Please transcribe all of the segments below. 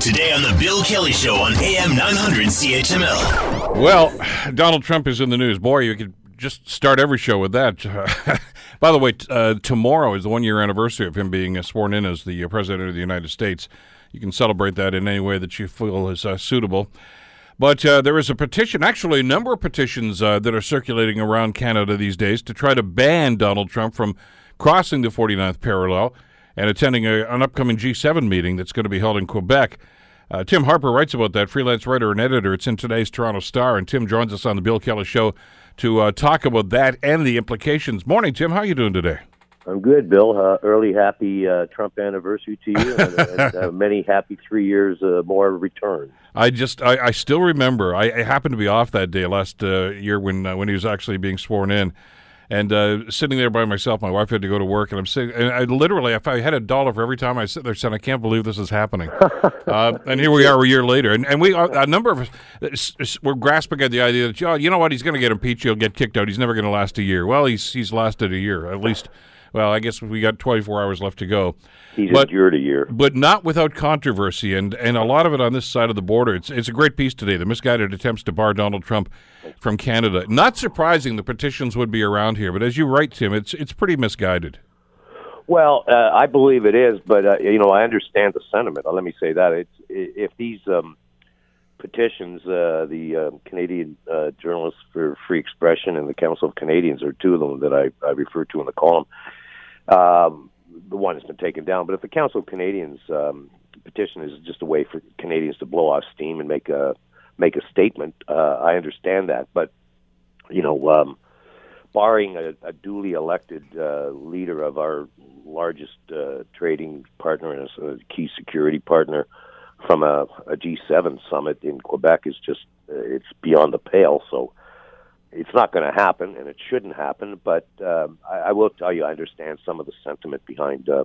Today on The Bill Kelly Show on AM 900 CHML. Well, Donald Trump is in the news. Boy, you could just start every show with that. By the way, t- uh, tomorrow is the one year anniversary of him being uh, sworn in as the uh, President of the United States. You can celebrate that in any way that you feel is uh, suitable. But uh, there is a petition, actually, a number of petitions uh, that are circulating around Canada these days to try to ban Donald Trump from crossing the 49th parallel and attending a, an upcoming G7 meeting that's going to be held in Quebec. Uh, Tim Harper writes about that, freelance writer and editor. It's in today's Toronto Star, and Tim joins us on the Bill Kelly Show to uh, talk about that and the implications. Morning, Tim. How are you doing today? I'm good, Bill. Uh, early happy uh, Trump anniversary to you, and, and uh, many happy three years uh, more returns. I just, I, I still remember. I, I, happened to be off that day last uh, year when uh, when he was actually being sworn in, and uh, sitting there by myself. My wife had to go to work, and I'm sitting. And I literally, if I had a dollar for every time I sit there, saying, "I can't believe this is happening," uh, and here we are a year later, and and we a number of us we're grasping at the idea that oh, you know what, he's going to get impeached, he'll get kicked out, he's never going to last a year. Well, he's he's lasted a year at least. Well, I guess we got 24 hours left to go. He's but, endured a year, but not without controversy, and and a lot of it on this side of the border. It's it's a great piece today. The misguided attempts to bar Donald Trump from Canada. Not surprising, the petitions would be around here, but as you write, Tim, it's it's pretty misguided. Well, uh, I believe it is, but uh, you know, I understand the sentiment. Let me say that it's if these um, petitions, uh, the uh, Canadian uh, Journalists for Free Expression and the Council of Canadians are two of them that I, I refer to in the column. Um, the one has been taken down, but if the Council of Canadians um, petition is just a way for Canadians to blow off steam and make a make a statement, uh, I understand that. But you know, um, barring a, a duly elected uh, leader of our largest uh, trading partner and a, a key security partner from a a G7 summit in Quebec is just uh, it's beyond the pale. So it's not going to happen, and it shouldn't happen. But um, I, I will tell you, I understand some of the sentiment behind uh,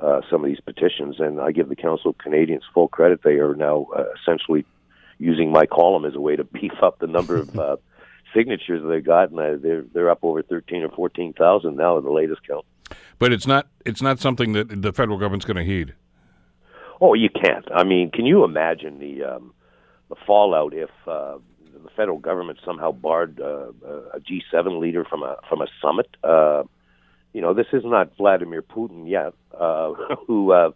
uh, some of these petitions, and I give the Council of Canadians full credit. They are now uh, essentially using my column as a way to beef up the number of uh, signatures they got, and uh, they're they're up over thirteen or fourteen thousand now in the latest count. But it's not it's not something that the federal government's going to heed. Oh, you can't. I mean, can you imagine the um, the fallout if uh, the federal government somehow barred uh, a G7 leader from a from a summit? Uh, you know, this is not Vladimir Putin yet, uh, who uh,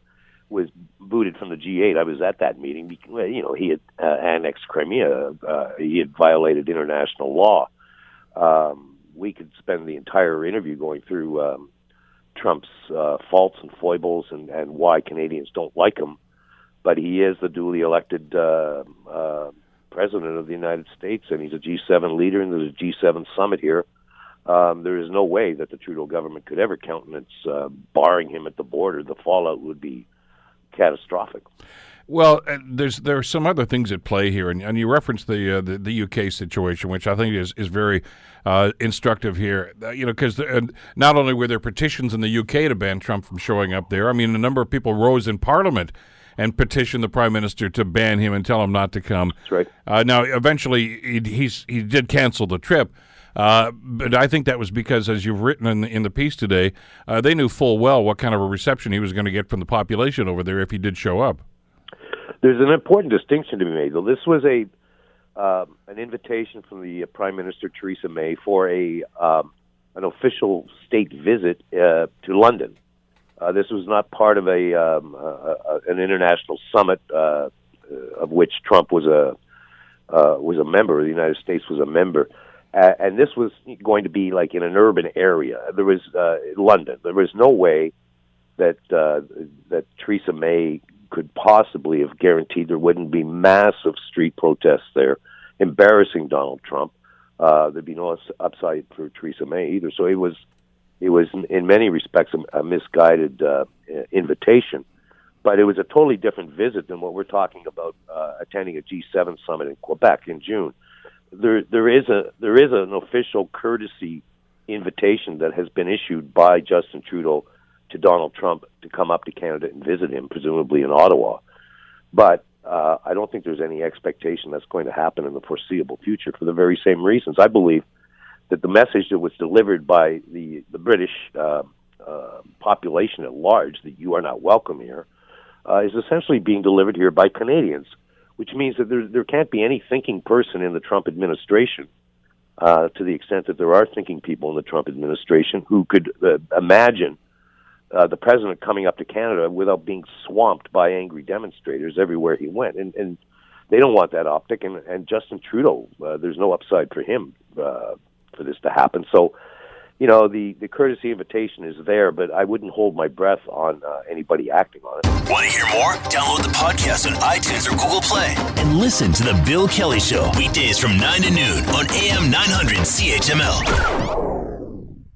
was booted from the G8. I was at that meeting. You know, he had uh, annexed Crimea. Uh, he had violated international law. Um, we could spend the entire interview going through um, Trump's uh, faults and foibles and, and why Canadians don't like him. But he is the duly elected uh, uh, president of the United States, and he's a G7 leader, and there's a G7 summit here. Um, there is no way that the Trudeau government could ever countenance uh, barring him at the border. The fallout would be catastrophic. Well, uh, there's there are some other things at play here, and, and you referenced the, uh, the, the UK situation, which I think is is very uh, instructive here. Uh, you know, because not only were there petitions in the UK to ban Trump from showing up there, I mean, a number of people rose in Parliament and petitioned the prime minister to ban him and tell him not to come. That's right. Uh, now, eventually, he, he's he did cancel the trip. Uh, but I think that was because, as you've written in the, in the piece today, uh, they knew full well what kind of a reception he was going to get from the population over there if he did show up. There's an important distinction to be made, though. This was a uh, an invitation from the Prime Minister Theresa May for a um, an official state visit uh, to London. Uh, this was not part of a, um, an international summit uh, of which Trump was a uh, was a member. The United States was a member, uh, and this was going to be like in an urban area. There was uh, London. There was no way that uh, that Theresa May could possibly have guaranteed there wouldn't be massive street protests there, embarrassing Donald Trump. Uh, there'd be no upside for Theresa May either. So it was, it was in many respects a, misguided uh, invitation, but it was a totally different visit than what we're talking about uh, attending a G7 summit in Quebec in June. There, there is a there is an official courtesy invitation that has been issued by Justin Trudeau to Donald Trump to come up to Canada and visit him, presumably in Ottawa. But uh, I don't think there's any expectation that's going to happen in the foreseeable future for the very same reasons. I believe that the message that was delivered by the the British uh, uh, population at large that you are not welcome here uh, is essentially being delivered here by Canadians, which means that there there can't be any thinking person in the Trump administration. Uh, to the extent that there are thinking people in the Trump administration who could uh, imagine uh, the president coming up to Canada without being swamped by angry demonstrators everywhere he went, and, and they don't want that optic. And, and Justin Trudeau, uh, there's no upside for him uh, for this to happen. So you know, the, the courtesy invitation is there, but I wouldn't hold my breath on uh, anybody acting on it. Want to hear more? Download the podcast on iTunes or Google Play and listen to The Bill Kelly Show weekdays from 9 to noon on AM 900 CHML.